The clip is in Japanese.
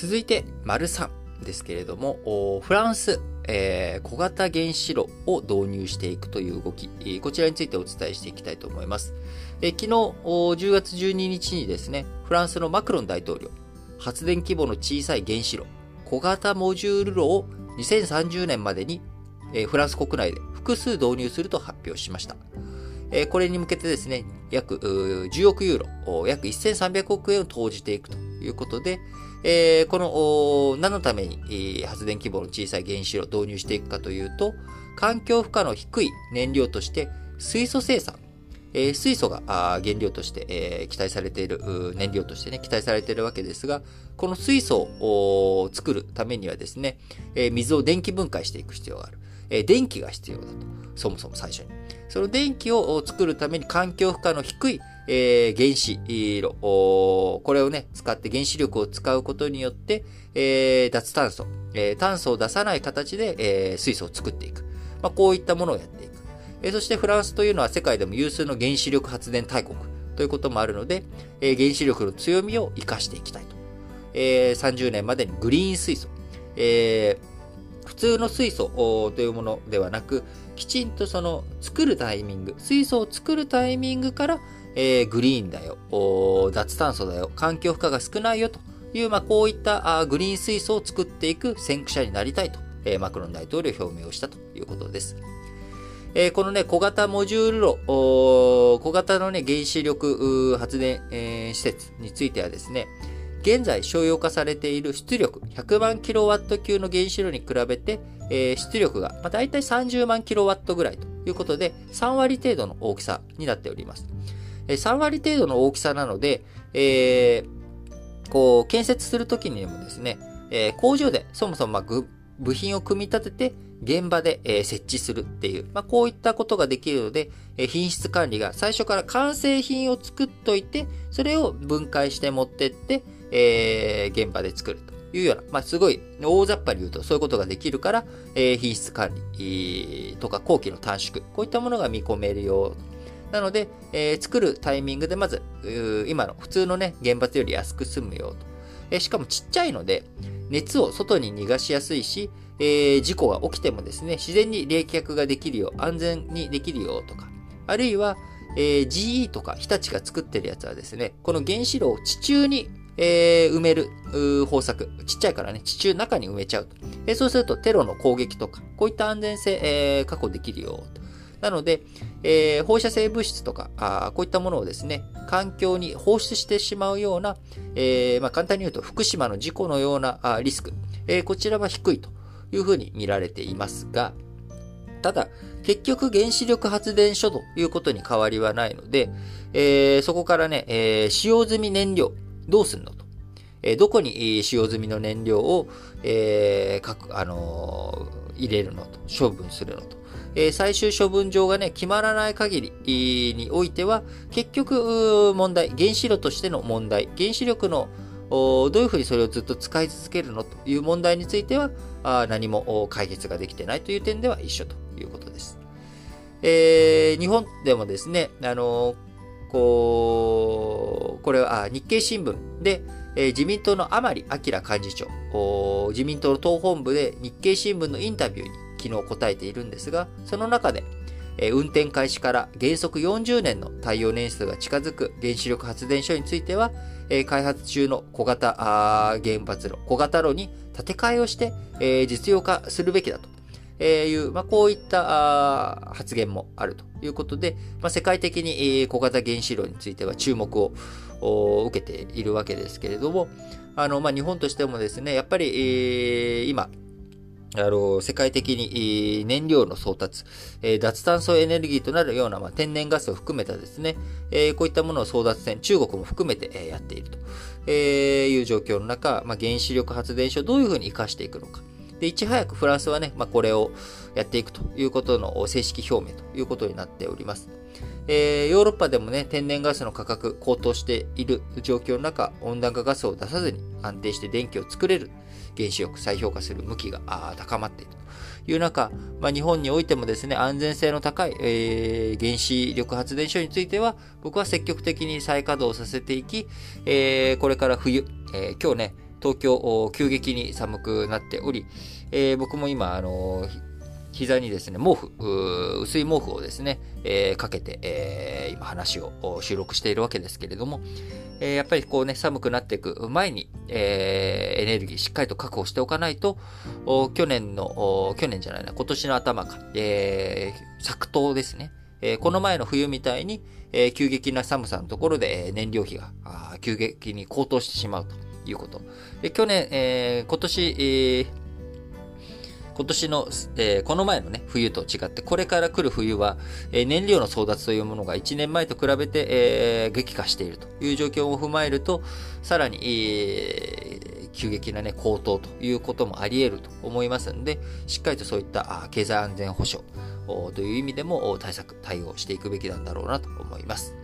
続いて、丸3ですけれども、フランス、えー、小型原子炉を導入していくという動き、こちらについてお伝えしていきたいと思います。えー、昨日、10月12日にですね、フランスのマクロン大統領、発電規模の小さい原子炉、小型モジュール炉を2030年までに、えー、フランス国内で複数導入すると発表しました。えー、これに向けてですね、約10億ユーロ、約1300億円を投じていくということで、えー、この、何のために、発電規模の小さい原子炉を導入していくかというと、環境負荷の低い燃料として水素生産、えー、水素が原料として、えー、期待されている、燃料としてね、期待されているわけですが、この水素を作るためにはですね、えー、水を電気分解していく必要がある。えー、電気が必要だと。そもそも最初に。その電気を作るために環境負荷の低いえー、原子炉、これをね、使って原子力を使うことによって、えー、脱炭素、えー、炭素を出さない形で、えー、水素を作っていく。まあ、こういったものをやっていく。えー、そしてフランスというのは世界でも有数の原子力発電大国ということもあるので、えー、原子力の強みを活かしていきたいと。えー、30年までにグリーン水素、えー、普通の水素というものではなく、きちんとその作るタイミング、水素を作るタイミングからえー、グリーンだよ、脱炭素だよ、環境負荷が少ないよという、まあ、こういったグリーン水素を作っていく先駆者になりたいと、えー、マクロン大統領表明をしたということです。えー、このね、小型モジュール炉、小型のね、原子力発電、えー、施設についてはですね、現在商用化されている出力100万キロワット級の原子炉に比べて、えー、出力が、まあ、大体30万キロワットぐらいということで、3割程度の大きさになっております。3割程度の大きさなので、えー、こう、建設するときにもですね、え、工場でそもそもま部品を組み立てて現場で、え、設置するっていう、まあ、こういったことができるので、え、品質管理が最初から完成品を作っといて、それを分解して持ってって、えー、現場で作るというような、まあ、すごい大雑把に言うとそういうことができるから、えー、品質管理とか工期の短縮、こういったものが見込めるようなので、えー、作るタイミングでまず、今の普通のね、原発より安く済むよと。えー、しかもちっちゃいので、熱を外に逃がしやすいし、えー、事故が起きてもですね、自然に冷却ができるよう、安全にできるよとか、あるいは、えー、GE とか日立が作ってるやつはですね、この原子炉を地中に、えー、埋める方策。ちっちゃいからね、地中中に埋めちゃうと。えー、そうするとテロの攻撃とか、こういった安全性、えー、確保できるよと。なので、えー、放射性物質とかあ、こういったものをですね、環境に放出してしまうような、えー、まあ、簡単に言うと福島の事故のようなあリスク、えー、こちらは低いというふうに見られていますが、ただ、結局原子力発電所ということに変わりはないので、え、そこからね、え、使用済み燃料、どうするのと。え、どこに使用済みの燃料を、えー、かく、あの、入れるのと、処分するのと。え最終処分場がね、決まらない限りにおいては、結局、問題、原子炉としての問題、原子力のどういうふうにそれをずっと使い続けるのという問題については、何も解決ができてないという点では一緒ということです。えー、日本でもですね、あのこう、これは日経新聞で、えー、自民党の甘利明幹事長、自民党の党本部で日経新聞のインタビューに昨日答えているんですが、その中で、え運転開始から原則40年の耐用年数が近づく原子力発電所については、え開発中の小型原発炉、小型炉に建て替えをして、え実用化するべきだと。えいう、まあ、こういった発言もあるということで、まあ、世界的に小型原子炉については注目を受けているわけですけれども、あの、まあ、日本としてもですね、やっぱり、えー、今、あの、世界的に燃料の送達、え、脱炭素エネルギーとなるような、ま、天然ガスを含めたですね、え、こういったものを争奪戦、中国も含めて、え、やっていると、えいう状況の中、ま、原子力発電所をどういうふうに活かしていくのか。で、いち早くフランスはね、ま、これをやっていくということの正式表明ということになっております。えー、ヨーロッパでもね、天然ガスの価格高騰している状況の中、温暖化ガスを出さずに安定して電気を作れる原子力再評価する向きが高まっているという中、まあ、日本においてもですね、安全性の高い、えー、原子力発電所については、僕は積極的に再稼働させていき、えー、これから冬、え、今日ね、東京、急激に寒くなっており、え、僕も今、あの膝にですね、毛布、薄い毛布をですね、えー、かけて、えー、今話を収録しているわけですけれども、えー、やっぱりこうね、寒くなっていく前に、え、エネルギーしっかりと確保しておかないと、去年の、去年じゃないな、今年の頭か、えー、作冬ですね。え、この前の冬みたいに、え、急激な寒さのところで燃料費が急激に高騰してしまうということ。で去年、え、今年、えー、今年の、えー、この前のね、冬と違って、これから来る冬は、えー、燃料の争奪というものが1年前と比べて、えー、激化しているという状況を踏まえると、さらに、えー、急激なね、高騰ということもあり得ると思いますんで、しっかりとそういった経済安全保障という意味でも対策、対応していくべきなんだろうなと思います。